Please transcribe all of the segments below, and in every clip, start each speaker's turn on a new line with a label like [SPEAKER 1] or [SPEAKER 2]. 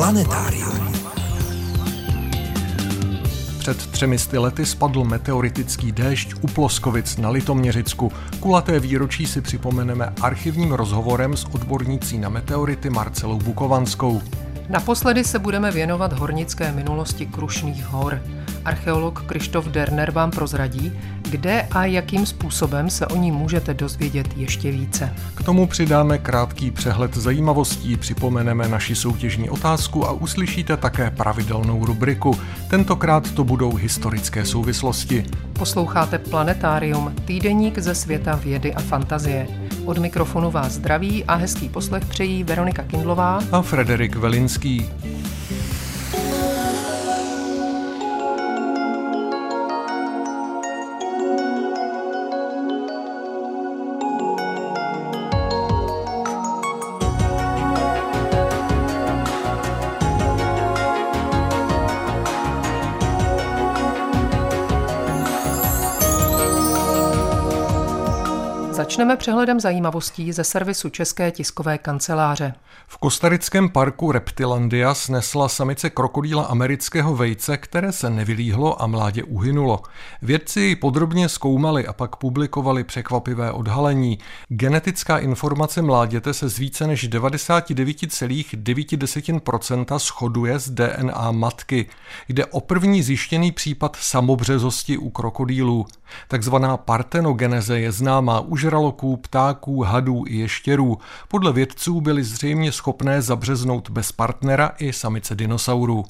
[SPEAKER 1] Planetárium.
[SPEAKER 2] Před třemi sty lety spadl meteoritický déšť u Ploskovic na Litoměřicku. Kulaté výročí si připomeneme archivním rozhovorem s odbornící na meteority Marcelou Bukovanskou.
[SPEAKER 3] Naposledy se budeme věnovat hornické minulosti Krušných hor. Archeolog Krištof Derner vám prozradí, kde a jakým způsobem se o ní můžete dozvědět ještě více.
[SPEAKER 2] K tomu přidáme krátký přehled zajímavostí, připomeneme naši soutěžní otázku a uslyšíte také pravidelnou rubriku. Tentokrát to budou historické souvislosti.
[SPEAKER 3] Posloucháte Planetárium, týdeník ze světa vědy a fantazie. Od mikrofonu vás zdraví a hezký poslech přejí Veronika Kindlová
[SPEAKER 2] a Frederik Velinský.
[SPEAKER 3] Začneme přehledem zajímavostí ze servisu České tiskové kanceláře.
[SPEAKER 2] V kostarickém parku Reptilandia snesla samice krokodýla amerického vejce, které se nevylíhlo a mládě uhynulo. Vědci ji podrobně zkoumali a pak publikovali překvapivé odhalení. Genetická informace mláděte se z více než 99,9% shoduje s DNA matky. Jde o první zjištěný případ samobřezosti u krokodýlů. Takzvaná partenogeneze je známá u žraloků, ptáků, hadů i ještěrů. Podle vědců byly zřejmě schopné zabřeznout bez partnera i samice dinosaurů.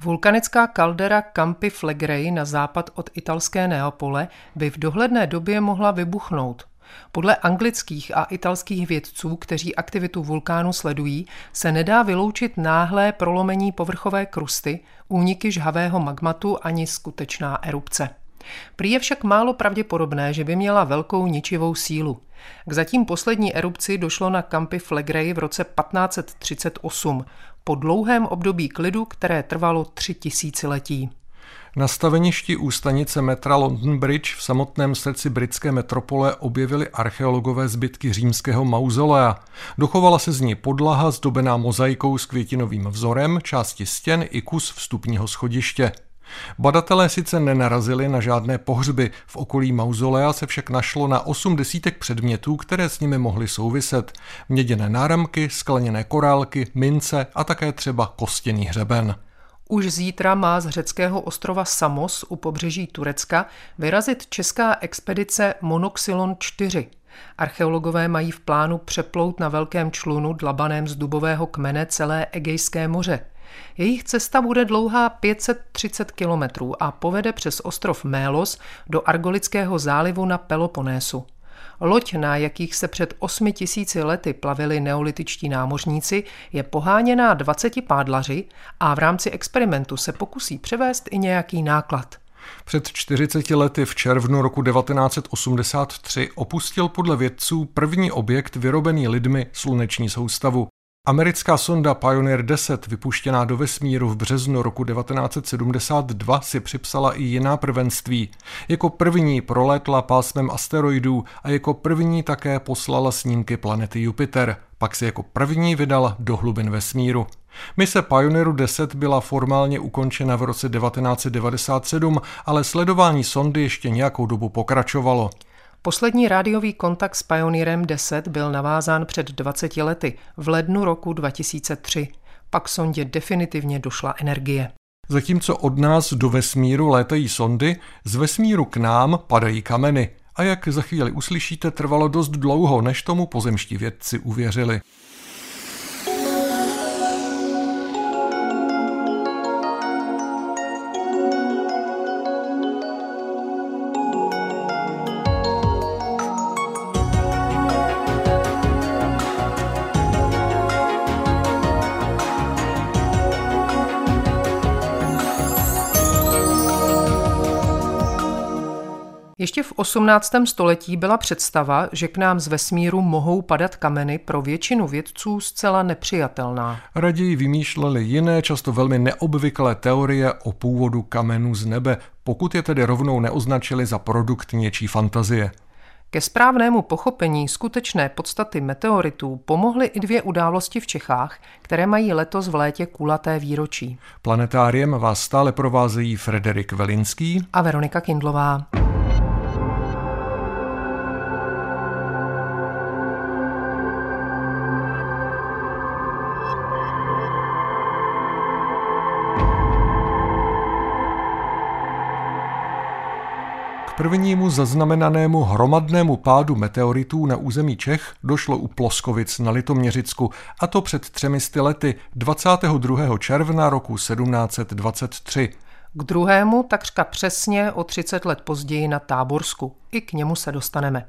[SPEAKER 3] Vulkanická kaldera Campi Flegrei na západ od italské Neapole by v dohledné době mohla vybuchnout. Podle anglických a italských vědců, kteří aktivitu vulkánu sledují, se nedá vyloučit náhlé prolomení povrchové krusty, úniky žhavého magmatu ani skutečná erupce. Prý je však málo pravděpodobné, že by měla velkou ničivou sílu. K zatím poslední erupci došlo na kampy Flegrei v roce 1538, po dlouhém období klidu, které trvalo tři tisíciletí.
[SPEAKER 2] Na staveništi u stanice metra London Bridge v samotném srdci britské metropole objevili archeologové zbytky římského mauzolea. Dochovala se z ní podlaha zdobená mozaikou s květinovým vzorem, části stěn i kus vstupního schodiště. Badatelé sice nenarazili na žádné pohřby, v okolí mauzolea se však našlo na osm desítek předmětů, které s nimi mohly souviset. Měděné náramky, skleněné korálky, mince a také třeba kostěný hřeben.
[SPEAKER 3] Už zítra má z řeckého ostrova Samos u pobřeží Turecka vyrazit česká expedice Monoxylon 4. Archeologové mají v plánu přeplout na velkém člunu dlabaném z dubového kmene celé Egejské moře. Jejich cesta bude dlouhá 530 kilometrů a povede přes ostrov Mélos do Argolického zálivu na Peloponésu. Loď, na jakých se před 8 tisíci lety plavili neolitičtí námořníci, je poháněná 20 pádlaři a v rámci experimentu se pokusí převést i nějaký náklad.
[SPEAKER 2] Před 40 lety v červnu roku 1983 opustil podle vědců první objekt vyrobený lidmi sluneční soustavu. Americká sonda Pioneer 10, vypuštěná do vesmíru v březnu roku 1972, si připsala i jiná prvenství. Jako první prolétla pásmem asteroidů a jako první také poslala snímky planety Jupiter. Pak si jako první vydala do hlubin vesmíru. Mise Pioneeru 10 byla formálně ukončena v roce 1997, ale sledování sondy ještě nějakou dobu pokračovalo.
[SPEAKER 3] Poslední rádiový kontakt s Pioneerem 10 byl navázán před 20 lety, v lednu roku 2003. Pak sondě definitivně došla energie.
[SPEAKER 2] Zatímco od nás do vesmíru létají sondy, z vesmíru k nám padají kameny. A jak za chvíli uslyšíte, trvalo dost dlouho, než tomu pozemští vědci uvěřili.
[SPEAKER 3] 18. století byla představa, že k nám z vesmíru mohou padat kameny pro většinu vědců zcela nepřijatelná.
[SPEAKER 2] Raději vymýšleli jiné, často velmi neobvyklé teorie o původu kamenů z nebe, pokud je tedy rovnou neoznačili za produkt něčí fantazie.
[SPEAKER 3] Ke správnému pochopení skutečné podstaty meteoritů pomohly i dvě události v Čechách, které mají letos v létě kulaté výročí.
[SPEAKER 2] Planetáriem vás stále provázejí Frederik Velinský
[SPEAKER 3] a Veronika Kindlová.
[SPEAKER 2] Prvnímu zaznamenanému hromadnému pádu meteoritů na území Čech došlo u Ploskovic na Litoměřicku, a to před třemi lety 22. června roku 1723.
[SPEAKER 3] K druhému takřka přesně o 30 let později na Táborsku. I k němu se dostaneme.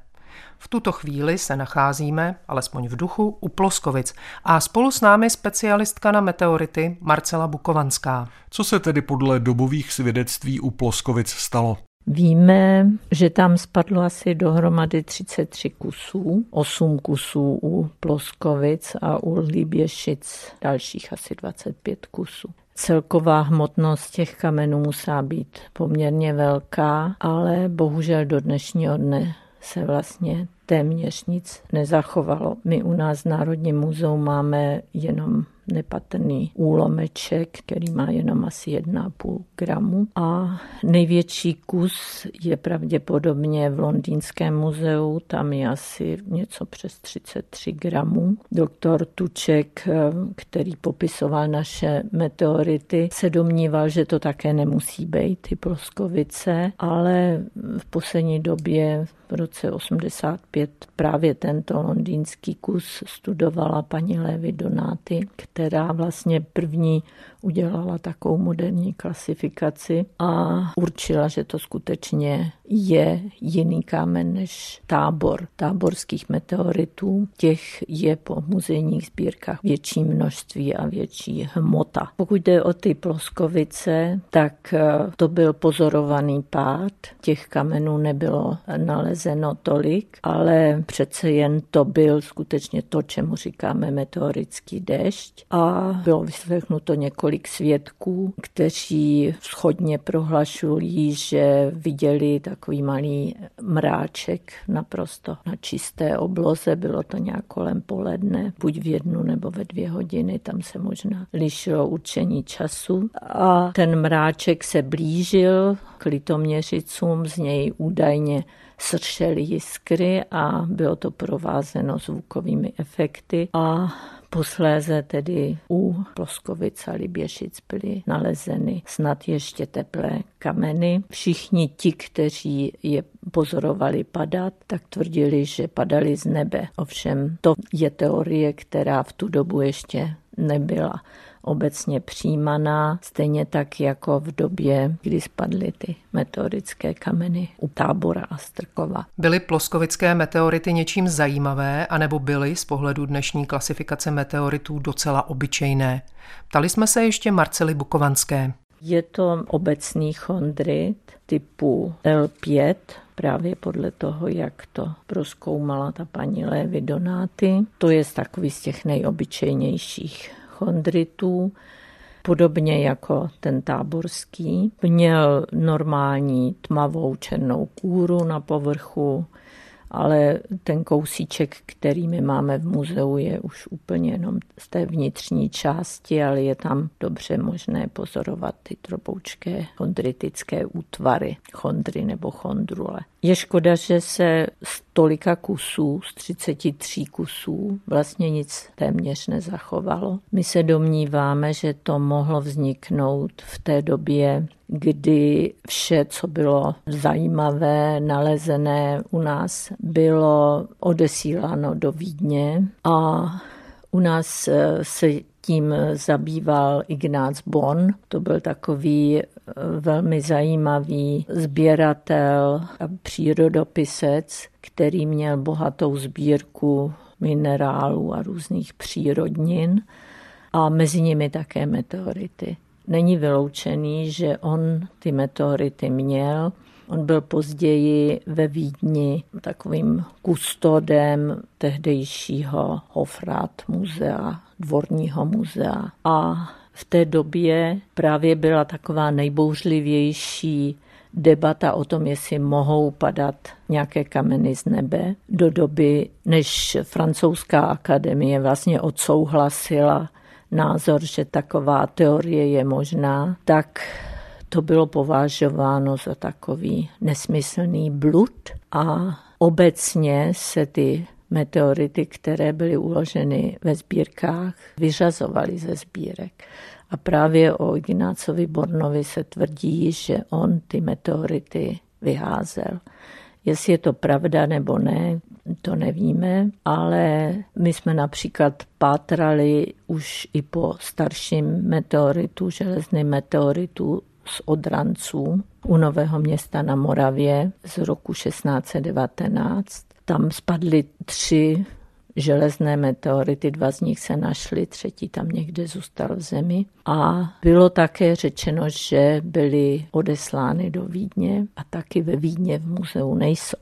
[SPEAKER 3] V tuto chvíli se nacházíme, alespoň v duchu, u Ploskovic a spolu s námi specialistka na meteority Marcela Bukovanská.
[SPEAKER 2] Co se tedy podle dobových svědectví u Ploskovic stalo?
[SPEAKER 1] Víme, že tam spadlo asi dohromady 33 kusů, 8 kusů u Ploskovic a u Líběšic dalších asi 25 kusů. Celková hmotnost těch kamenů musí být poměrně velká, ale bohužel do dnešního dne se vlastně téměř nic nezachovalo. My u nás v Národním muzeu máme jenom nepatrný úlomeček, který má jenom asi 1,5 gramu. A největší kus je pravděpodobně v Londýnském muzeu, tam je asi něco přes 33 gramů. Doktor Tuček, který popisoval naše meteority, se domníval, že to také nemusí být ty ploskovice, ale v poslední době v roce 85 právě tento londýnský kus studovala paní Lévy Donáty, která vlastně první udělala takovou moderní klasifikaci a určila, že to skutečně je jiný kámen než tábor táborských meteoritů. Těch je po muzejních sbírkách větší množství a větší hmota. Pokud jde o ty ploskovice, tak eh, to byl pozorovaný pád. Těch kamenů nebylo nalezeno tolik, ale přece jen to byl skutečně to, čemu říkáme meteorický dešť a bylo vyslechnuto několik svědků, kteří schodně prohlašují, že viděli takový malý mráček naprosto na čisté obloze, bylo to nějak kolem poledne, buď v jednu nebo ve dvě hodiny, tam se možná lišilo určení času. A ten mráček se blížil k litoměřicům, z něj údajně sršely jiskry a bylo to provázeno zvukovými efekty. A Posléze tedy u Ploskovic a Liběšic byly nalezeny snad ještě teplé kameny. Všichni ti, kteří je pozorovali padat, tak tvrdili, že padali z nebe. Ovšem to je teorie, která v tu dobu ještě nebyla obecně přijímaná, stejně tak jako v době, kdy spadly ty meteorické kameny u tábora a Strkova.
[SPEAKER 3] Byly ploskovické meteority něčím zajímavé, anebo byly z pohledu dnešní klasifikace meteoritů docela obyčejné? Ptali jsme se ještě Marcely Bukovanské.
[SPEAKER 1] Je to obecný chondrit typu L5, právě podle toho, jak to proskoumala ta paní Lévy Donáty. To je takový z těch nejobyčejnějších chondritů, podobně jako ten táborský. Měl normální tmavou černou kůru na povrchu, ale ten kousíček, který my máme v muzeu, je už úplně jenom z té vnitřní části, ale je tam dobře možné pozorovat ty troboučké chondritické útvary, chondry nebo chondrule. Je škoda, že se z tolika kusů, z 33 kusů, vlastně nic téměř nezachovalo. My se domníváme, že to mohlo vzniknout v té době, kdy vše, co bylo zajímavé, nalezené u nás, bylo odesíláno do Vídně a u nás se tím zabýval Ignác Bon. To byl takový eh, velmi zajímavý sběratel a přírodopisec, který měl bohatou sbírku minerálů a různých přírodnin a mezi nimi také meteority. Není vyloučený, že on ty meteority měl. On byl později ve Vídni takovým kustodem tehdejšího Hofrat muzea dvorního muzea. A v té době právě byla taková nejbouřlivější debata o tom, jestli mohou padat nějaké kameny z nebe. Do doby, než francouzská akademie vlastně odsouhlasila názor, že taková teorie je možná, tak to bylo považováno za takový nesmyslný blud a obecně se ty meteority, které byly uloženy ve sbírkách, vyřazovaly ze sbírek. A právě o Ignácovi Bornovi se tvrdí, že on ty meteority vyházel. Jestli je to pravda nebo ne, to nevíme, ale my jsme například pátrali už i po starším meteoritu, železným meteoritu z Odranců u Nového města na Moravě z roku 1619. Tam spadly tři železné meteority, dva z nich se našly, třetí tam někde zůstal v zemi. A bylo také řečeno, že byly odeslány do Vídně a taky ve Vídně v muzeu nejsou.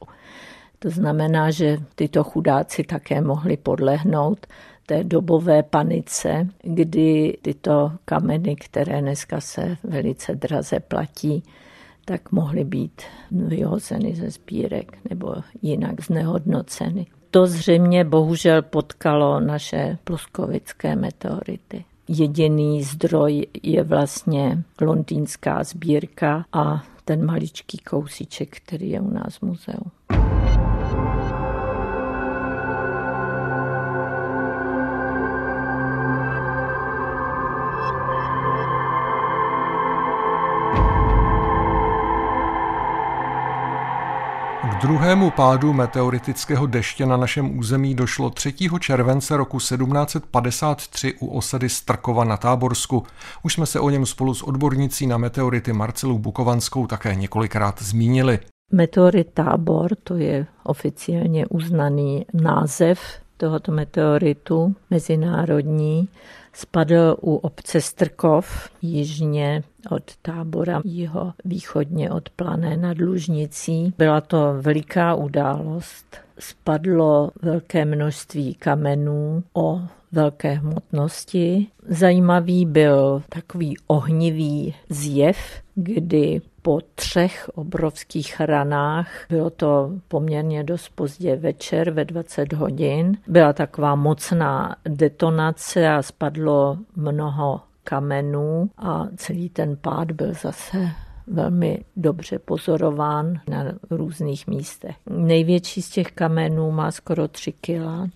[SPEAKER 1] To znamená, že tyto chudáci také mohli podlehnout té dobové panice, kdy tyto kameny, které dneska se velice draze platí, tak mohly být vyhozeny ze sbírek nebo jinak znehodnoceny. To zřejmě bohužel potkalo naše pluskovické meteority. Jediný zdroj je vlastně londýnská sbírka a ten maličký kousíček, který je u nás v muzeu.
[SPEAKER 2] Druhému pádu meteoritického deště na našem území došlo 3. července roku 1753 u osady Strkova na Táborsku. Už jsme se o něm spolu s odbornicí na meteority Marcelou Bukovanskou také několikrát zmínili.
[SPEAKER 1] Meteorit Tábor, to je oficiálně uznaný název tohoto meteoritu, mezinárodní, spadl u obce Strkov, jižně od tábora jeho východně od Plané nad Lužnicí. Byla to veliká událost. Spadlo velké množství kamenů o velké hmotnosti. Zajímavý byl takový ohnivý zjev, kdy po třech obrovských ranách, bylo to poměrně dost pozdě večer ve 20 hodin, byla taková mocná detonace a spadlo mnoho kamenů a celý ten pád byl zase velmi dobře pozorován na různých místech. Největší z těch kamenů má skoro 3 kg,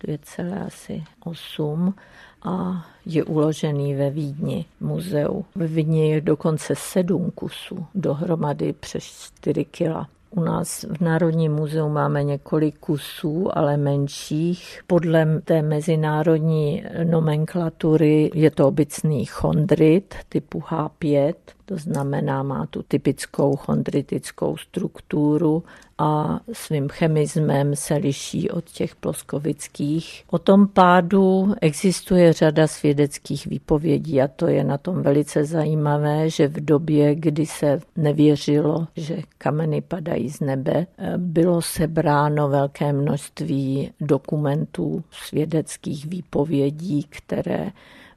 [SPEAKER 1] 2,8 a je uložený ve Vídni muzeu. Ve Vídni je dokonce sedm kusů, dohromady přes 4 kg. U nás v Národním muzeu máme několik kusů, ale menších. Podle té mezinárodní nomenklatury je to obecný chondrit typu H5, to znamená, má tu typickou chondritickou strukturu a svým chemismem se liší od těch ploskovických. O tom pádu existuje řada svědeckých výpovědí a to je na tom velice zajímavé, že v době, kdy se nevěřilo, že kameny padají z nebe, bylo sebráno velké množství dokumentů svědeckých výpovědí, které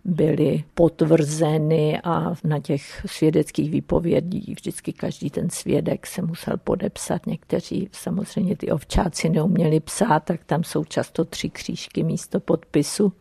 [SPEAKER 1] byly potvrzeny a na těch svědeckých výpovědí vždycky každý ten svědek se musel podepsat. Někteří samozřejmě ty ovčáci neuměli psát, tak tam jsou často tři křížky místo podpisu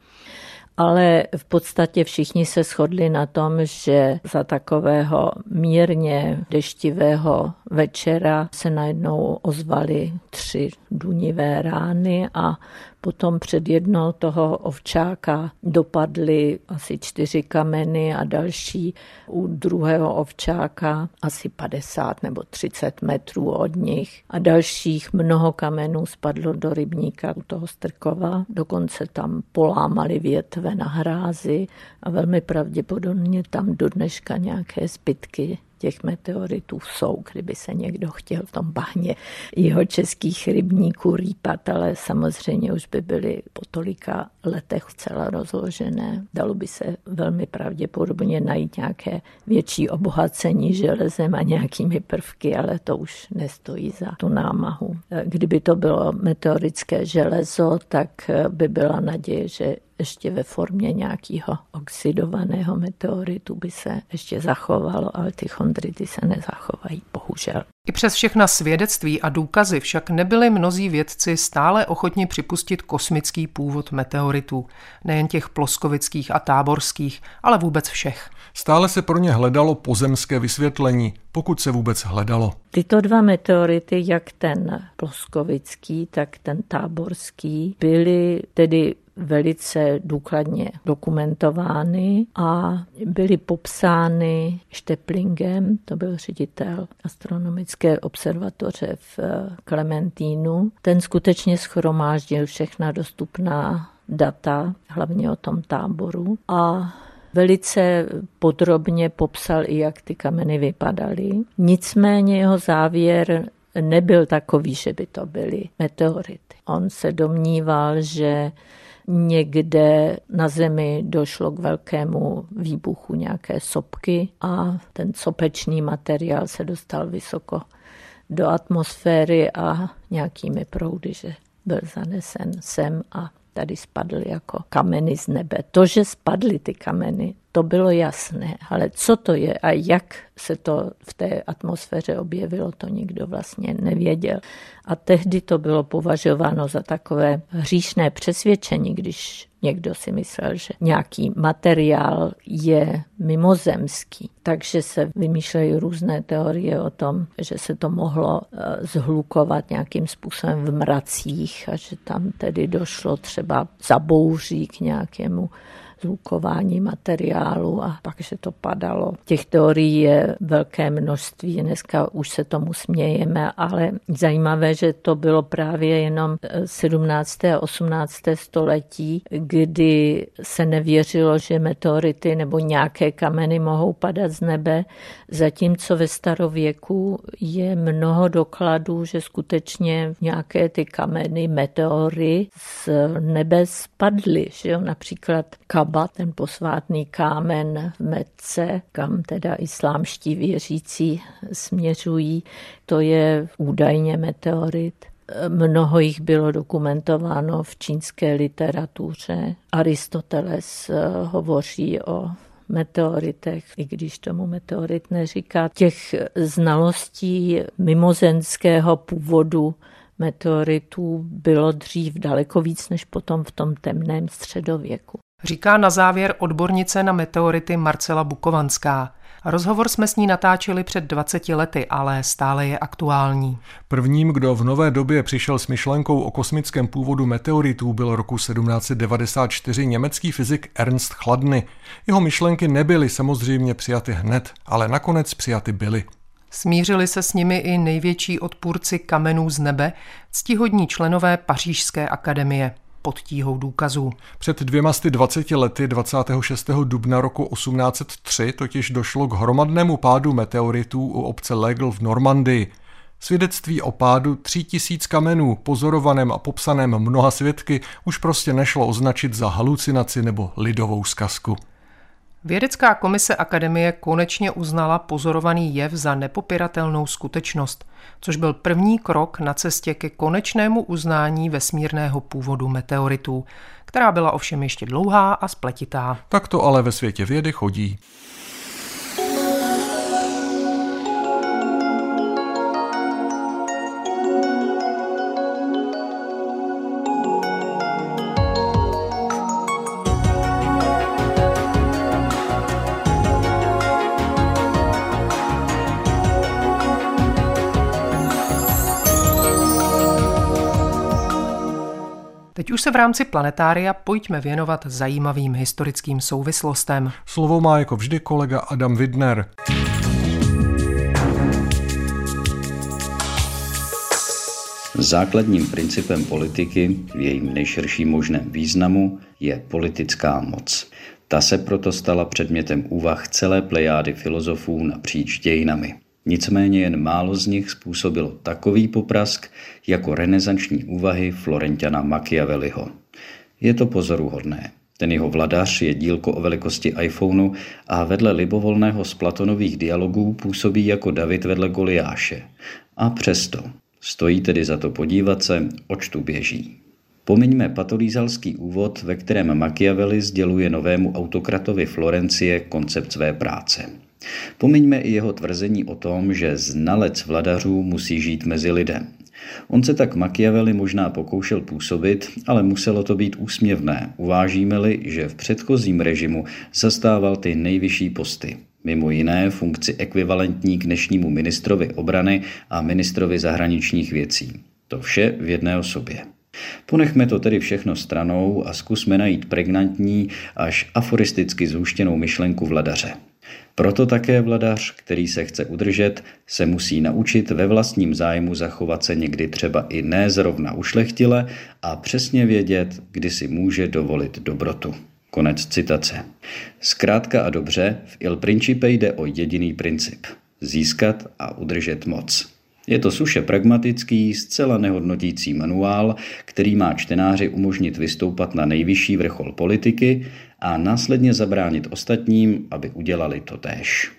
[SPEAKER 1] ale v podstatě všichni se shodli na tom, že za takového mírně deštivého večera se najednou ozvaly tři dunivé rány a Potom před jednou toho ovčáka dopadly asi čtyři kameny a další u druhého ovčáka asi 50 nebo 30 metrů od nich. A dalších mnoho kamenů spadlo do rybníka u toho Strkova. Dokonce tam polámali větve na hrázi a velmi pravděpodobně tam do dneška nějaké zbytky těch meteoritů jsou, kdyby se někdo chtěl v tom bahně jeho českých rybníků rýpat, ale samozřejmě už by byly po tolika letech celá rozložené. Dalo by se velmi pravděpodobně najít nějaké větší obohacení železem a nějakými prvky, ale to už nestojí za tu námahu. Kdyby to bylo meteorické železo, tak by byla naděje, že ještě ve formě nějakého oxidovaného meteoritu by se ještě zachovalo, ale ty chondrity se nezachovají, bohužel.
[SPEAKER 3] I přes všechna svědectví a důkazy však nebyli mnozí vědci stále ochotni připustit kosmický původ meteoritů, nejen těch ploskovických a táborských, ale vůbec všech.
[SPEAKER 2] Stále se pro ně hledalo pozemské vysvětlení, pokud se vůbec hledalo.
[SPEAKER 1] Tyto dva meteority, jak ten ploskovický, tak ten táborský, byly tedy velice důkladně dokumentovány a byly popsány Šteplingem, to byl ředitel astronomické observatoře v Klementínu. Ten skutečně schromáždil všechna dostupná data, hlavně o tom táboru a velice podrobně popsal i, jak ty kameny vypadaly. Nicméně jeho závěr nebyl takový, že by to byly meteority. On se domníval, že někde na Zemi došlo k velkému výbuchu nějaké sopky a ten sopečný materiál se dostal vysoko do atmosféry a nějakými proudy, že byl zanesen sem a tady spadly jako kameny z nebe. To, že spadly ty kameny, to bylo jasné, ale co to je a jak se to v té atmosféře objevilo, to nikdo vlastně nevěděl. A tehdy to bylo považováno za takové hříšné přesvědčení, když někdo si myslel, že nějaký materiál je mimozemský. Takže se vymýšlejí různé teorie o tom, že se to mohlo eh, zhlukovat nějakým způsobem v mracích a že tam tedy došlo třeba zabouří k nějakému zvukování materiálu a pak, že to padalo. Těch teorií je velké množství, dneska už se tomu smějeme, ale zajímavé, že to bylo právě jenom 17. a 18. století, kdy se nevěřilo, že meteority nebo nějaké kameny mohou padat z nebe, zatímco ve starověku je mnoho dokladů, že skutečně nějaké ty kameny, meteory z nebe spadly. Že jo? Například Kab Kaaba, ten posvátný kámen v Metce, kam teda islámští věřící směřují, to je údajně meteorit. Mnoho jich bylo dokumentováno v čínské literatuře. Aristoteles eh, hovoří o meteoritech, i když tomu meteorit neříká. Těch znalostí mimozenského původu meteoritů bylo dřív daleko víc než potom v tom temném středověku.
[SPEAKER 3] Říká na závěr odbornice na meteority Marcela Bukovanská. Rozhovor jsme s ní natáčeli před 20 lety, ale stále je aktuální.
[SPEAKER 2] Prvním, kdo v nové době přišel s myšlenkou o kosmickém původu meteoritů, byl roku 1794 německý fyzik Ernst Chladny. Jeho myšlenky nebyly samozřejmě přijaty hned, ale nakonec přijaty byly.
[SPEAKER 3] Smířili se s nimi i největší odpůrci kamenů z nebe, ctihodní členové Pařížské akademie pod tíhou důkazů.
[SPEAKER 2] Před dvěma sty 20 lety 26. dubna roku 1803 totiž došlo k hromadnému pádu meteoritů u obce Legl v Normandii. Svědectví o pádu tří tisíc kamenů, pozorovaném a popsaném mnoha svědky, už prostě nešlo označit za halucinaci nebo lidovou zkazku.
[SPEAKER 3] Vědecká komise Akademie konečně uznala pozorovaný jev za nepopiratelnou skutečnost, což byl první krok na cestě ke konečnému uznání vesmírného původu meteoritů, která byla ovšem ještě dlouhá a spletitá.
[SPEAKER 2] Tak to ale ve světě vědy chodí.
[SPEAKER 3] Teď už se v rámci planetária pojďme věnovat zajímavým historickým souvislostem.
[SPEAKER 2] Slovo má jako vždy kolega Adam Widner.
[SPEAKER 4] Základním principem politiky v jejím nejširším možném významu je politická moc. Ta se proto stala předmětem úvah celé plejády filozofů napříč dějinami. Nicméně jen málo z nich způsobilo takový poprask jako renesanční úvahy Florentiana Machiavelliho. Je to pozoruhodné. Ten jeho vladař je dílko o velikosti iPhoneu a vedle libovolného z Platonových dialogů působí jako David vedle Goliáše. A přesto stojí tedy za to podívat se, oč tu běží. Pomiňme patolízalský úvod, ve kterém Machiavelli sděluje novému autokratovi Florencie koncept své práce. Pomiňme i jeho tvrzení o tom, že znalec vladařů musí žít mezi lidem. On se tak Machiavelli možná pokoušel působit, ale muselo to být úsměvné, uvážíme-li, že v předchozím režimu zastával ty nejvyšší posty. Mimo jiné funkci ekvivalentní k dnešnímu ministrovi obrany a ministrovi zahraničních věcí. To vše v jedné osobě. Ponechme to tedy všechno stranou a zkusme najít pregnantní až aforisticky zhuštěnou myšlenku vladaře. Proto také vladař, který se chce udržet, se musí naučit ve vlastním zájmu zachovat se někdy třeba i ne zrovna ušlechtile a přesně vědět, kdy si může dovolit dobrotu. Konec citace. Zkrátka a dobře, v Il Principe jde o jediný princip. Získat a udržet moc. Je to suše pragmatický, zcela nehodnotící manuál, který má čtenáři umožnit vystoupat na nejvyšší vrchol politiky a následně zabránit ostatním, aby udělali to též.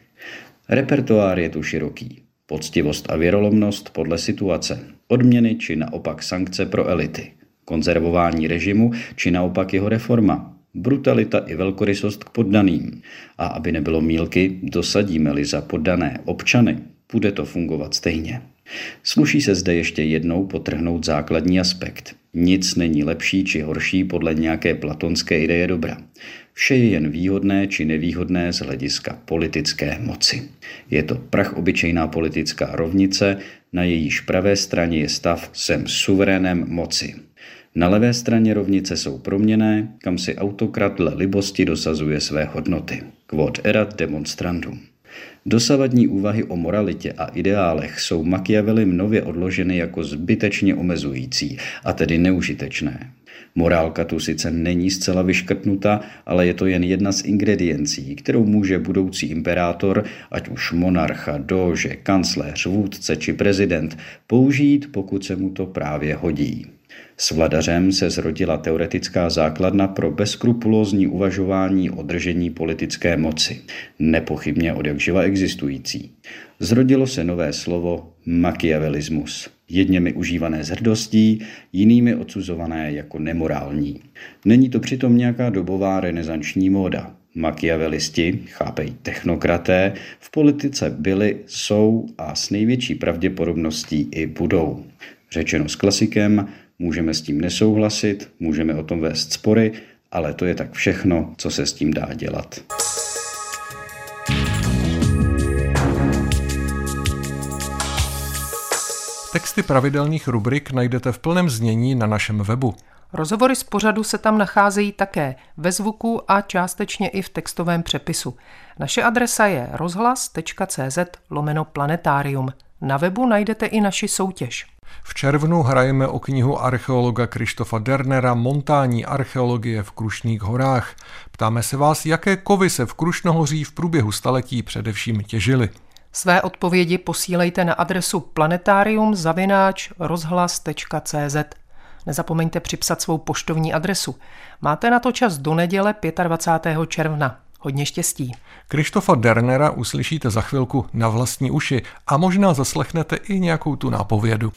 [SPEAKER 4] Repertoár je tu široký. Poctivost a věrolomnost podle situace, odměny či naopak sankce pro elity, konzervování režimu či naopak jeho reforma, brutalita i velkorysost k poddaným. A aby nebylo mílky, dosadíme-li za poddané občany, bude to fungovat stejně. Sluší se zde ještě jednou potrhnout základní aspekt. Nic není lepší či horší podle nějaké platonské ideje dobra. Vše je jen výhodné či nevýhodné z hlediska politické moci. Je to prach obyčejná politická rovnice, na jejíž pravé straně je stav jsem suverénem moci. Na levé straně rovnice jsou proměné, kam si autokrat dle libosti dosazuje své hodnoty. Quod erat demonstrandum. Dosavadní úvahy o moralitě a ideálech jsou Machiavelli nově odloženy jako zbytečně omezující, a tedy neužitečné. Morálka tu sice není zcela vyškrtnuta, ale je to jen jedna z ingrediencí, kterou může budoucí imperátor, ať už monarcha, dože, kancléř, vůdce či prezident, použít, pokud se mu to právě hodí. S vladařem se zrodila teoretická základna pro bezkrupulózní uvažování o držení politické moci, nepochybně od jakživa existující. Zrodilo se nové slovo machiavelismus, jedněmi užívané s hrdostí, jinými odsuzované jako nemorální. Není to přitom nějaká dobová renesanční móda. Machiavelisti, chápej technokraté, v politice byli, jsou a s největší pravděpodobností i budou. Řečeno s klasikem, Můžeme s tím nesouhlasit, můžeme o tom vést spory, ale to je tak všechno, co se s tím dá dělat.
[SPEAKER 2] Texty pravidelných rubrik najdete v plném znění na našem webu.
[SPEAKER 3] Rozhovory z pořadu se tam nacházejí také ve zvuku a částečně i v textovém přepisu. Naše adresa je rozhlas.cz lomeno planetarium. Na webu najdete i naši soutěž.
[SPEAKER 2] V červnu hrajeme o knihu archeologa Krištofa Dernera Montání archeologie v Krušných horách. Ptáme se vás, jaké kovy se v Krušnohoří v průběhu staletí především těžily.
[SPEAKER 3] Své odpovědi posílejte na adresu planetarium rozhlas.cz. Nezapomeňte připsat svou poštovní adresu. Máte na to čas do neděle 25. června. Hodně štěstí.
[SPEAKER 2] Krištofa Dernera uslyšíte za chvilku na vlastní uši a možná zaslechnete i nějakou tu nápovědu.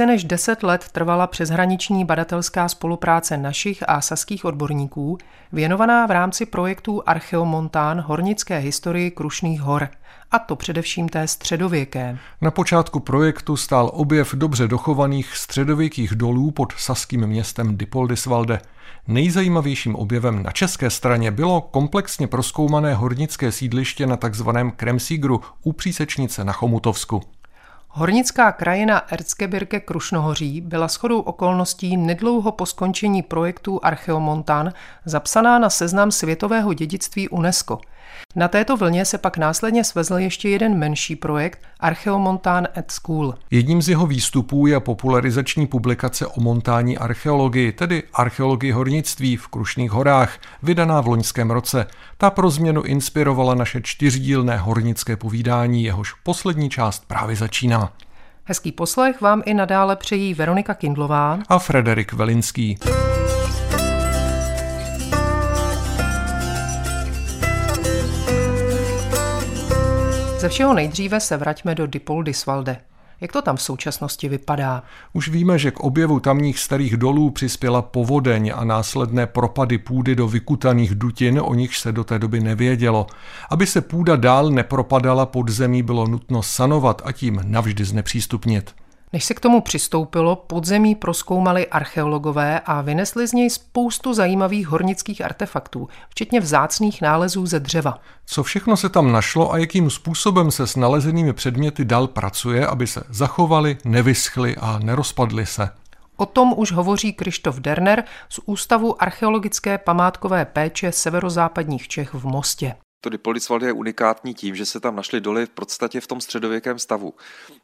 [SPEAKER 3] Více než deset let trvala přeshraniční badatelská spolupráce našich a saských odborníků, věnovaná v rámci projektů Archeomontán hornické historii Krušných hor, a to především té středověké.
[SPEAKER 2] Na počátku projektu stál objev dobře dochovaných středověkých dolů pod saským městem Dipoldisvalde. Nejzajímavějším objevem na české straně bylo komplexně proskoumané hornické sídliště na takzvaném Kremsígru u přísečnice na Chomutovsku.
[SPEAKER 3] Hornická krajina Erzgebirge Krušnohoří byla shodou okolností nedlouho po skončení projektu Archeomontan zapsaná na seznam světového dědictví UNESCO. Na této vlně se pak následně svezl ještě jeden menší projekt Archeomontán at School.
[SPEAKER 2] Jedním z jeho výstupů je popularizační publikace o montání archeologii, tedy archeologii hornictví v Krušných horách, vydaná v loňském roce. Ta pro změnu inspirovala naše čtyřdílné hornické povídání, jehož poslední část právě začíná.
[SPEAKER 3] Hezký poslech vám i nadále přejí Veronika Kindlová
[SPEAKER 2] a Frederik Velinský.
[SPEAKER 3] Ze všeho nejdříve se vraťme do Dipoldisvalde. Jak to tam v současnosti vypadá?
[SPEAKER 2] Už víme, že k objevu tamních starých dolů přispěla povodeň a následné propady půdy do vykutaných dutin, o nichž se do té doby nevědělo. Aby se půda dál nepropadala pod zemí, bylo nutno sanovat a tím navždy znepřístupnit.
[SPEAKER 3] Než se k tomu přistoupilo, podzemí proskoumali archeologové a vynesli z něj spoustu zajímavých hornických artefaktů, včetně vzácných nálezů ze dřeva.
[SPEAKER 2] Co všechno se tam našlo a jakým způsobem se s nalezenými předměty dál pracuje, aby se zachovali, nevyschly a nerozpadly se?
[SPEAKER 3] O tom už hovoří Krištof Derner z Ústavu archeologické památkové péče severozápadních Čech v Mostě.
[SPEAKER 5] To Dipolisvalde je unikátní tím, že se tam našly doly v podstatě v tom středověkém stavu.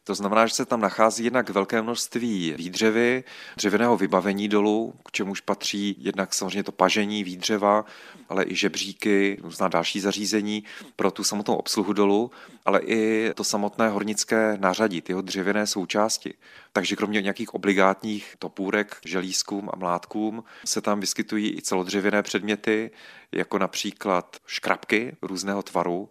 [SPEAKER 5] To znamená, že se tam nachází jednak velké množství výdřevy, dřevěného vybavení dolů, k čemuž patří jednak samozřejmě to pažení výdřeva, ale i žebříky, různá další zařízení pro tu samotnou obsluhu dolu, ale i to samotné hornické nářadí, ty jeho dřevěné součásti. Takže kromě nějakých obligátních topůrek, želízkům a mládkům se tam vyskytují i celodřevěné předměty, jako například škrabky různého tvaru,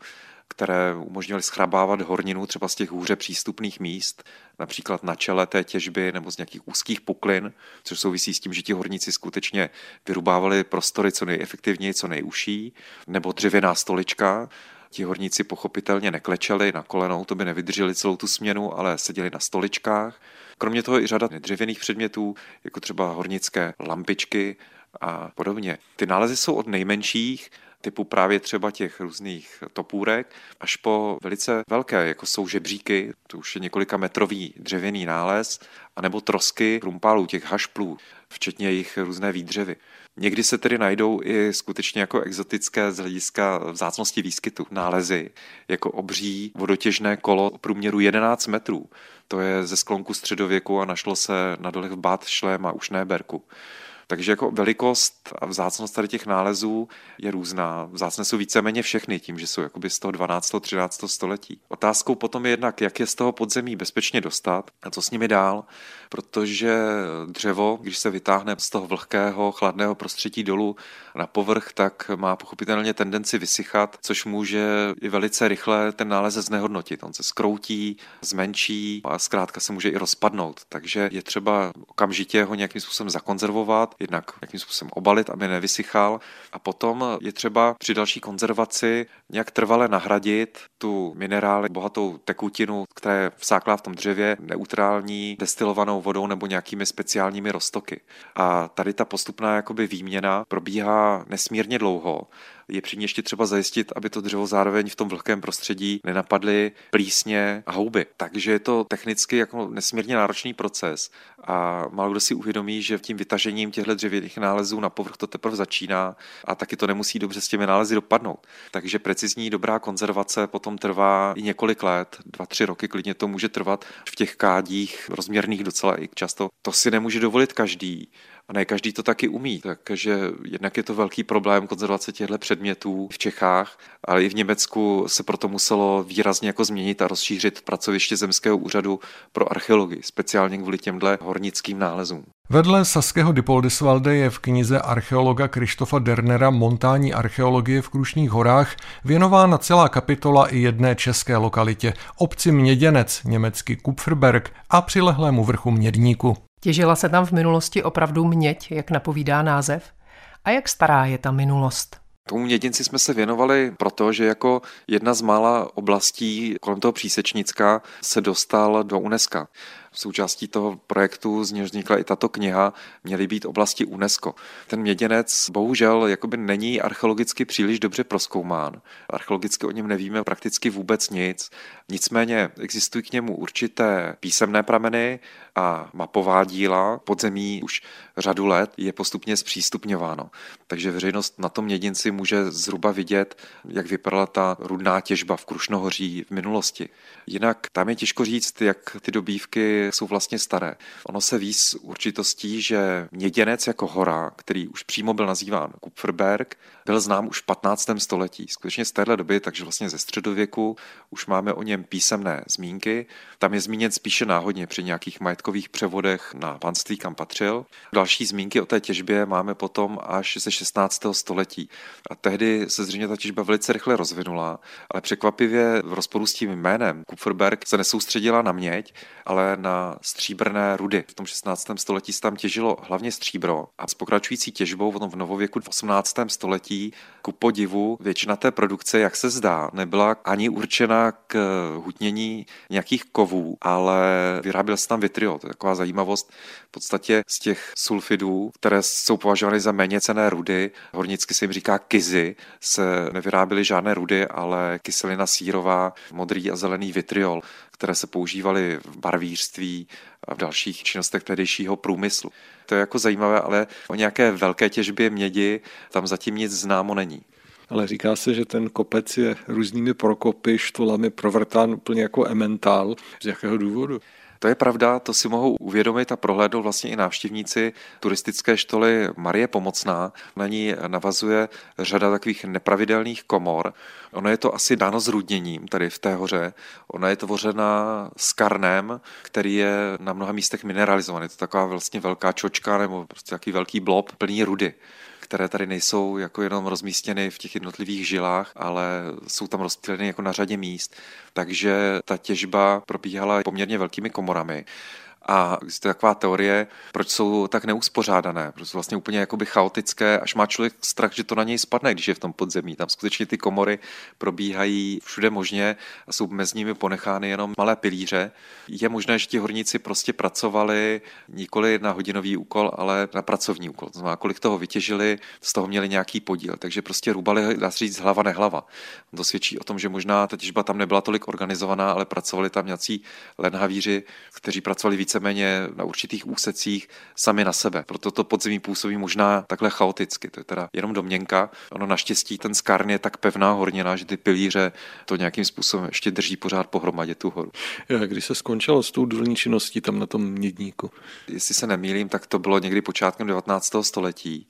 [SPEAKER 5] které umožňovaly schrabávat horninu třeba z těch hůře přístupných míst, například na čele té těžby nebo z nějakých úzkých puklin, což souvisí s tím, že ti horníci skutečně vyrubávali prostory co nejefektivněji, co nejužší, nebo dřevěná stolička, Ti horníci pochopitelně neklečeli na kolenou, to by nevydrželi celou tu směnu, ale seděli na stoličkách. Kromě toho i řada dřevěných předmětů, jako třeba hornické lampičky a podobně. Ty nálezy jsou od nejmenších, typu právě třeba těch různých topůrek, až po velice velké, jako jsou žebříky, to už je několika metrový dřevěný nález, anebo trosky rumpálů, těch hašplů, včetně jejich různé výdřevy. Někdy se tedy najdou i skutečně jako exotické z hlediska vzácnosti výskytu nálezy, jako obří vodotěžné kolo průměru 11 metrů. To je ze sklonku středověku a našlo se na dolech v Bad Šlém a Ušnéberku. Takže jako velikost a vzácnost tady těch nálezů je různá. Vzácné jsou víceméně všechny tím, že jsou jakoby z toho 12. 13. století. Otázkou potom je jednak, jak je z toho podzemí bezpečně dostat a co s nimi dál, protože dřevo, když se vytáhne z toho vlhkého, chladného prostředí dolů na povrch, tak má pochopitelně tendenci vysychat, což může i velice rychle ten nález znehodnotit. On se skroutí, zmenší a zkrátka se může i rozpadnout. Takže je třeba okamžitě ho nějakým způsobem zakonzervovat, jednak jakým způsobem obalit, aby nevysychal. A potom je třeba při další konzervaci nějak trvale nahradit tu minerály, bohatou tekutinu, která je vsáklá v tom dřevě, neutrální, destilovanou vodou nebo nějakými speciálními roztoky. A tady ta postupná jakoby výměna probíhá nesmírně dlouho je při ještě třeba zajistit, aby to dřevo zároveň v tom vlhkém prostředí nenapadly plísně a houby. Takže je to technicky jako nesmírně náročný proces a málo kdo si uvědomí, že tím vytažením těchto dřevěných nálezů na povrch to teprve začíná a taky to nemusí dobře s těmi nálezy dopadnout. Takže precizní dobrá konzervace potom trvá i několik let, dva, tři roky klidně to může trvat v těch kádích rozměrných docela i často. To si nemůže dovolit každý a ne každý to taky umí. Takže jednak je to velký problém konzervace těchto předmětů v Čechách, ale i v Německu se proto muselo výrazně jako změnit a rozšířit pracoviště Zemského úřadu pro archeologii, speciálně kvůli těmhle hornickým nálezům.
[SPEAKER 2] Vedle Saského Dipoldisvalde je v knize archeologa Krištofa Dernera Montání archeologie v Krušných horách věnována celá kapitola i jedné české lokalitě, obci Měděnec, německy Kupferberg a přilehlému vrchu Mědníku.
[SPEAKER 3] Těžila se tam v minulosti opravdu měď, jak napovídá název? A jak stará je ta minulost?
[SPEAKER 5] Tomu mědinci jsme se věnovali proto, že jako jedna z mála oblastí kolem toho přísečnicka se dostal do UNESCO. Součástí toho projektu, z něhož vznikla i tato kniha, měly být oblasti UNESCO. Ten měděnec bohužel jakoby není archeologicky příliš dobře proskoumán. Archeologicky o něm nevíme prakticky vůbec nic. Nicméně existují k němu určité písemné prameny a mapová díla. Podzemí už řadu let je postupně zpřístupňováno. Takže veřejnost na tom měděnci může zhruba vidět, jak vypadala ta rudná těžba v Krušnohoří v minulosti. Jinak tam je těžko říct, jak ty dobývky jsou vlastně staré. Ono se ví s určitostí, že měděnec jako hora, který už přímo byl nazýván Kupferberg, byl znám už v 15. století. Skutečně z téhle doby, takže vlastně ze středověku už máme o něm písemné zmínky. Tam je zmíněn spíše náhodně při nějakých majetkových převodech na panství, kam patřil. Další zmínky o té těžbě máme potom až ze 16. století. A tehdy se zřejmě ta těžba velice rychle rozvinula, ale překvapivě v rozporu s tím jménem Kupferberg se nesoustředila na měď, ale na stříbrné rudy. V tom 16. století se tam těžilo hlavně stříbro a s pokračující těžbou v novověku v 18. století ku podivu většina té produkce, jak se zdá, nebyla ani určena k hutnění nějakých kovů, ale vyráběl se tam vitriol. To je taková zajímavost. V podstatě z těch sulfidů, které jsou považovány za méně cené rudy, hornicky se jim říká kizy, se nevyráběly žádné rudy, ale kyselina sírová, modrý a zelený vitriol, které se používaly v barvířství a v dalších činnostech tehdejšího průmyslu. To je jako zajímavé, ale o nějaké velké těžbě mědi tam zatím nic známo není.
[SPEAKER 2] Ale říká se, že ten kopec je různými prokopy, štolami provrtán úplně jako ementál. Z jakého důvodu?
[SPEAKER 5] To je pravda, to si mohou uvědomit a prohlédnout vlastně i návštěvníci turistické štoly Marie Pomocná. Na ní navazuje řada takových nepravidelných komor. Ono je to asi dáno zrudněním tady v té hoře. Ona je tvořena skarnem, který je na mnoha místech mineralizovaný. Je to taková vlastně velká čočka nebo prostě takový velký blob plný rudy které tady nejsou jako jenom rozmístěny v těch jednotlivých žilách, ale jsou tam rozptýleny jako na řadě míst. Takže ta těžba probíhala poměrně velkými komorami. A existuje taková teorie, proč jsou tak neuspořádané, proč jsou vlastně úplně jakoby chaotické, až má člověk strach, že to na něj spadne, když je v tom podzemí. Tam skutečně ty komory probíhají všude možně a jsou mezi nimi ponechány jenom malé pilíře. Je možné, že ti horníci prostě pracovali nikoli na hodinový úkol, ale na pracovní úkol. To znamená, kolik toho vytěžili, z toho měli nějaký podíl. Takže prostě rubali, dá se říct, hlava nehlava. To svědčí o tom, že možná ta těžba tam nebyla tolik organizovaná, ale pracovali tam nějací lenhavíři, kteří pracovali více víceméně na určitých úsecích sami na sebe. Proto to podzemí působí možná takhle chaoticky. To je teda jenom domněnka. Ono naštěstí ten skárn je tak pevná hornina, že ty pilíře to nějakým způsobem ještě drží pořád pohromadě tu horu.
[SPEAKER 2] Já, když se skončilo s tou důlní činností tam na tom mědníku?
[SPEAKER 5] Jestli se nemýlím, tak to bylo někdy počátkem 19. století.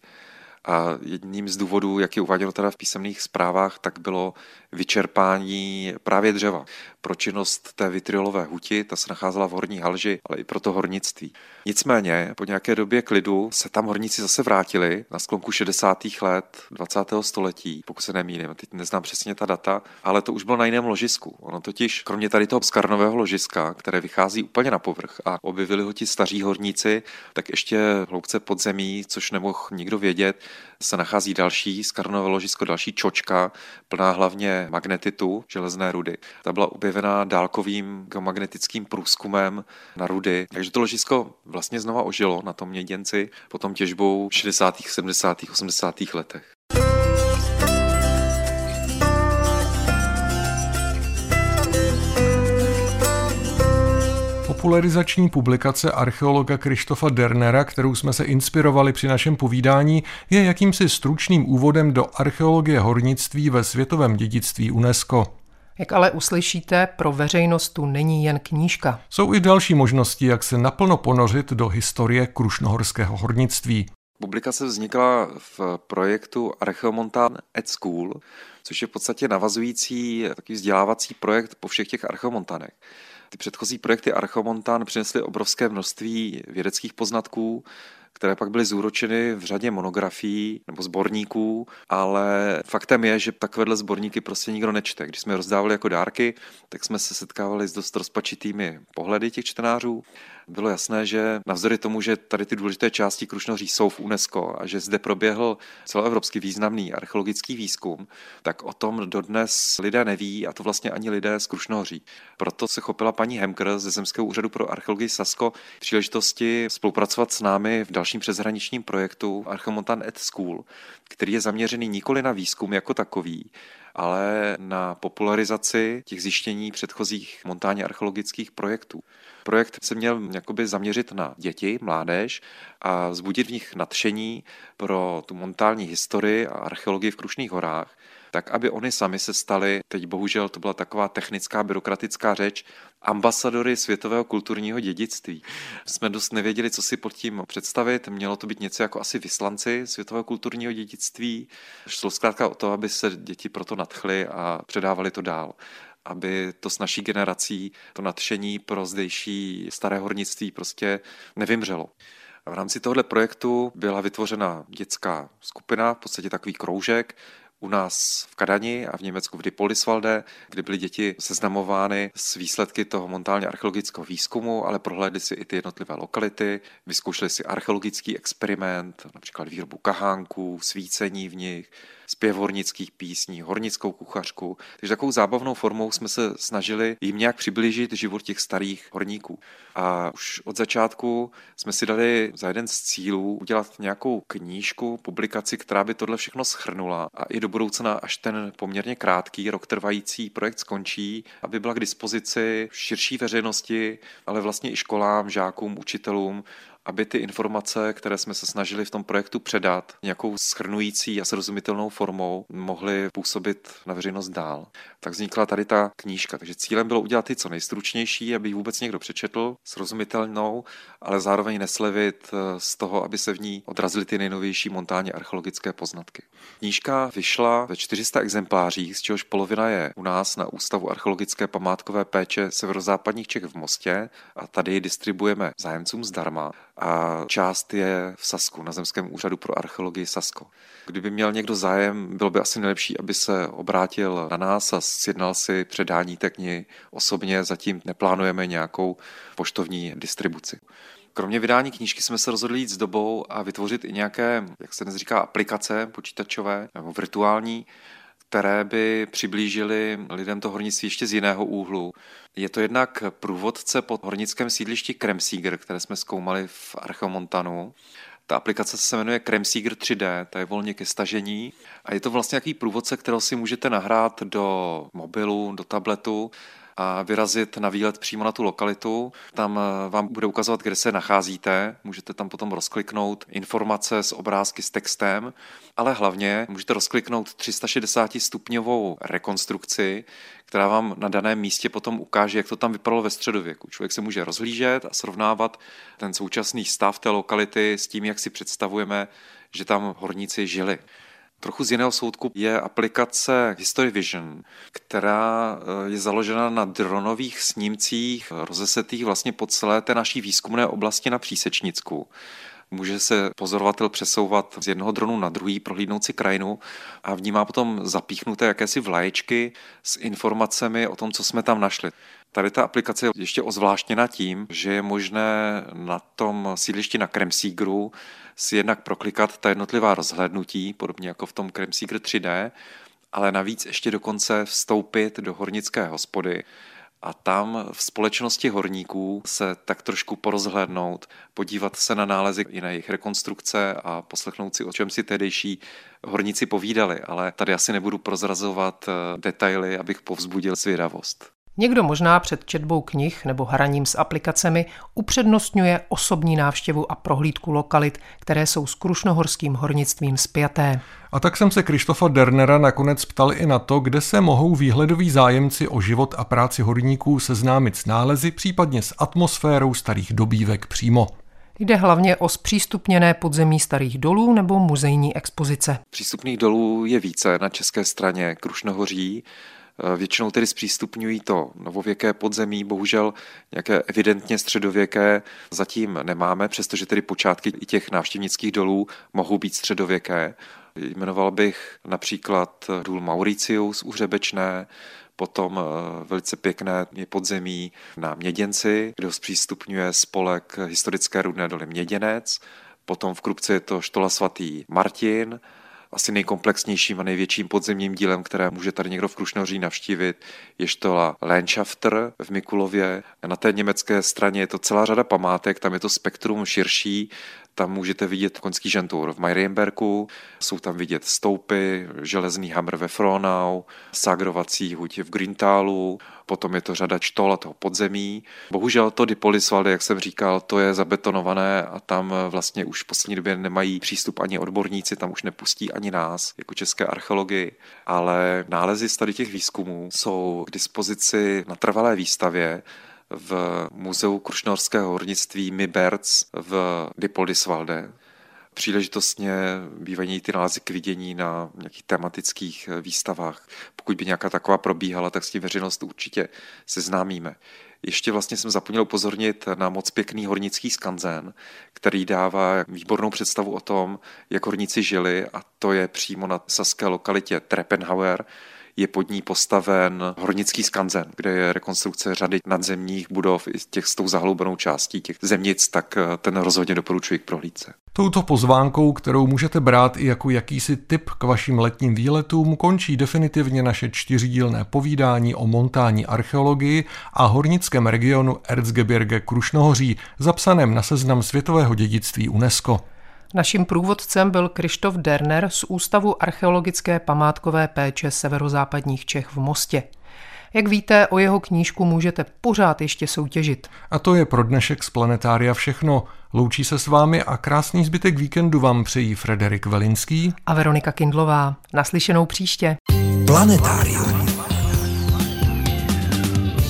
[SPEAKER 5] A jedním z důvodů, jak je uváděno teda v písemných zprávách, tak bylo vyčerpání právě dřeva pro činnost té vitriolové huti, ta se nacházela v horní halži, ale i pro to hornictví. Nicméně po nějaké době klidu se tam horníci zase vrátili na sklonku 60. let 20. století, pokud se nemýlím, teď neznám přesně ta data, ale to už bylo na jiném ložisku. Ono totiž, kromě tady toho skarnového ložiska, které vychází úplně na povrch a objevili ho ti staří horníci, tak ještě hloubce podzemí, což nemohl nikdo vědět, se nachází další skarnové ložisko, další čočka, plná hlavně magnetitu, železné rudy. Ta byla objevená dálkovým geomagnetickým průzkumem na rudy. Takže to ložisko vlastně znova ožilo na tom měděnci potom těžbou v 60., 70., 80. letech.
[SPEAKER 2] Popularizační publikace archeologa Krištofa Dernera, kterou jsme se inspirovali při našem povídání, je jakýmsi stručným úvodem do archeologie hornictví ve světovém dědictví UNESCO.
[SPEAKER 3] Jak ale uslyšíte, pro veřejnost tu není jen knížka.
[SPEAKER 2] Jsou i další možnosti, jak se naplno ponořit do historie krušnohorského hornictví.
[SPEAKER 5] Publikace vznikla v projektu Archeomontan at School, což je v podstatě navazující takový vzdělávací projekt po všech těch archeomontanech. Ty předchozí projekty Archomontan přinesly obrovské množství vědeckých poznatků, které pak byly zúročeny v řadě monografií nebo sborníků, ale faktem je, že takovéhle sborníky prostě nikdo nečte. Když jsme je rozdávali jako dárky, tak jsme se setkávali s dost rozpačitými pohledy těch čtenářů bylo jasné, že navzdory tomu, že tady ty důležité části Krušnohoří jsou v UNESCO a že zde proběhl celoevropský významný archeologický výzkum, tak o tom dodnes lidé neví a to vlastně ani lidé z Krušnohoří. Proto se chopila paní Hemker ze Zemského úřadu pro archeologii Sasko příležitosti spolupracovat s námi v dalším přeshraničním projektu Archeomontan at School, který je zaměřený nikoli na výzkum jako takový, ale na popularizaci těch zjištění předchozích montánně archeologických projektů. Projekt se měl jakoby zaměřit na děti, mládež a vzbudit v nich nadšení pro tu montální historii a archeologii v Krušných horách, tak aby oni sami se stali, teď bohužel to byla taková technická byrokratická řeč, ambasadory světového kulturního dědictví. Jsme dost nevěděli, co si pod tím představit. Mělo to být něco jako asi vyslanci světového kulturního dědictví. Šlo zkrátka o to, aby se děti proto nadchly a předávali to dál aby to s naší generací, to nadšení pro zdejší staré hornictví prostě nevymřelo. V rámci tohoto projektu byla vytvořena dětská skupina, v podstatě takový kroužek, u nás v Kadani a v Německu v Dipolisvalde, kdy byly děti seznamovány s výsledky toho montálně archeologického výzkumu, ale prohlédli si i ty jednotlivé lokality, vyzkoušeli si archeologický experiment, například výrobu kahánků, svícení v nich, zpěv hornických písní, hornickou kuchařku. Takže takovou zábavnou formou jsme se snažili jim nějak přiblížit život těch starých horníků. A už od začátku jsme si dali za jeden z cílů udělat nějakou knížku, publikaci, která by tohle všechno schrnula a i do budoucna, až ten poměrně krátký, rok trvající projekt skončí, aby byla k dispozici širší veřejnosti, ale vlastně i školám, žákům, učitelům, aby ty informace, které jsme se snažili v tom projektu předat, nějakou schrnující a srozumitelnou formou, mohly působit na veřejnost dál. Tak vznikla tady ta knížka. Takže cílem bylo udělat ty co nejstručnější, aby ji vůbec někdo přečetl, srozumitelnou, ale zároveň neslevit eh, z toho, aby se v ní odrazily ty nejnovější montálně archeologické poznatky. Knížka vyšla ve 400 exemplářích, z čehož polovina je u nás na Ústavu archeologické památkové péče severozápadních Čech v Mostě a tady ji distribuujeme zájemcům zdarma a část je v Sasku, na Zemském úřadu pro archeologii Sasko. Kdyby měl někdo zájem, bylo by asi nejlepší, aby se obrátil na nás a sjednal si předání té knihy osobně. Zatím neplánujeme nějakou poštovní distribuci. Kromě vydání knížky jsme se rozhodli jít s dobou a vytvořit i nějaké, jak se dnes říká, aplikace počítačové nebo virtuální, které by přiblížily lidem to hornictví ještě z jiného úhlu. Je to jednak průvodce pod hornickém sídlišti Kremsíger, které jsme zkoumali v Archeomontanu. Ta aplikace se jmenuje Kremsíger 3D, ta je volně ke stažení a je to vlastně nějaký průvodce, kterého si můžete nahrát do mobilu, do tabletu a vyrazit na výlet přímo na tu lokalitu. Tam eh, vám bude ukazovat, kde se nacházíte. Můžete tam potom rozkliknout informace s obrázky s textem, ale hlavně můžete rozkliknout 360 stupňovou rekonstrukci, která vám na daném místě potom ukáže, jak to tam vypadalo ve středověku. Člověk se může rozhlížet a srovnávat ten současný stav té lokality s tím, jak si představujeme, že tam horníci žili. Trochu z jiného soudku je aplikace History Vision, která eh, je založena na dronových snímcích rozesetých vlastně po celé té naší výzkumné oblasti na Přísečnicku. Může se pozorovatel přesouvat z jednoho dronu na druhý, prohlídnout si krajinu a vnímá potom zapíchnuté jakési vlaječky s informacemi o tom, co jsme tam našli. Tady ta aplikace je ještě ozvláštněna tím, že je možné na tom sídlišti na Kremsígru si jednak proklikat ta jednotlivá rozhlednutí, podobně jako v tom Kremsígr 3D, ale navíc ještě dokonce vstoupit do hornické hospody a tam v společnosti horníků se tak trošku porozhlédnout, podívat se na nálezy i na jejich rekonstrukce a poslechnout si, o čem si tehdejší horníci povídali, ale tady asi nebudu prozrazovat eh, detaily, abych povzbudil zvědavost.
[SPEAKER 3] Někdo možná před četbou knih nebo hraním s aplikacemi upřednostňuje osobní návštěvu a prohlídku lokalit, které jsou s krušnohorským hornictvím spjaté.
[SPEAKER 2] A tak jsem se Krištofa Dernera nakonec ptal i na to, kde se mohou výhledoví zájemci o život a práci horníků seznámit s nálezy, případně s atmosférou starých dobývek přímo.
[SPEAKER 3] Jde hlavně o zpřístupněné podzemí starých dolů nebo muzejní expozice.
[SPEAKER 5] Přístupných dolů je více na české straně Krušnohoří většinou tedy zpřístupňují to novověké podzemí, bohužel nějaké evidentně středověké zatím nemáme, přestože tedy počátky i těch návštěvnických dolů mohou být středověké. Jmenoval bych například důl Mauricius u Hřebečné, potom eh, velice pěkné je podzemí na Měděnci, kde ho zpřístupňuje spolek historické rudné doly Měděnec, potom v Krupce je to štola svatý Martin, asi nejkomplexnějším a největším podzemním dílem, které může tady někdo v Krušnoří navštívit, je štola Landschafter v Mikulově. Na té německé straně je to celá řada památek, tam je to spektrum širší, tam můžete vidět koňský žentur v Marienbergu, jsou tam vidět stoupy, železný hamr ve Fronau, sagrovací huť v Grintálu, potom je to řada čtol a toho podzemí. Bohužel to Dipolisvalde, jak jsem říkal, to je zabetonované a tam vlastně už v poslední době nemají přístup ani odborníci, tam už nepustí ani nás, jako české archeologii, ale nálezy z tady těch výzkumů jsou k dispozici na trvalé výstavě v Muzeu krušnorského hornictví Miberc v Dipoldisvalde. Příležitostně bývají ty nálezy k vidění na nějakých tematických výstavách. Pokud by nějaká taková probíhala, tak s tím veřejnost určitě seznámíme. Ještě vlastně jsem zapomněl upozornit na moc pěkný hornický skanzen, který dává výbornou představu o tom, jak horníci žili a to je přímo na saské lokalitě Treppenhauer, je pod ní postaven hornický skanzen, kde je rekonstrukce řady nadzemních budov i těch s tou zahloubenou částí těch zemnic, tak eh, ten rozhodně doporučuji k prohlídce.
[SPEAKER 2] Touto pozvánkou, kterou můžete brát i jako jakýsi tip k vašim letním výletům, končí definitivně naše čtyřdílné povídání o montání archeologii a hornickém regionu Erzgebirge Krušnohoří, zapsaném na seznam světového dědictví UNESCO.
[SPEAKER 3] Naším průvodcem byl Krištof Derner z Ústavu archeologické památkové péče severozápadních Čech v Mostě. Jak víte, o jeho knížku můžete pořád ještě soutěžit.
[SPEAKER 2] A to je pro dnešek z Planetária všechno. Loučí se s vámi a krásný zbytek víkendu vám přejí Frederik Velinský
[SPEAKER 3] a Veronika Kindlová. Naslyšenou příště.
[SPEAKER 2] Planetárium.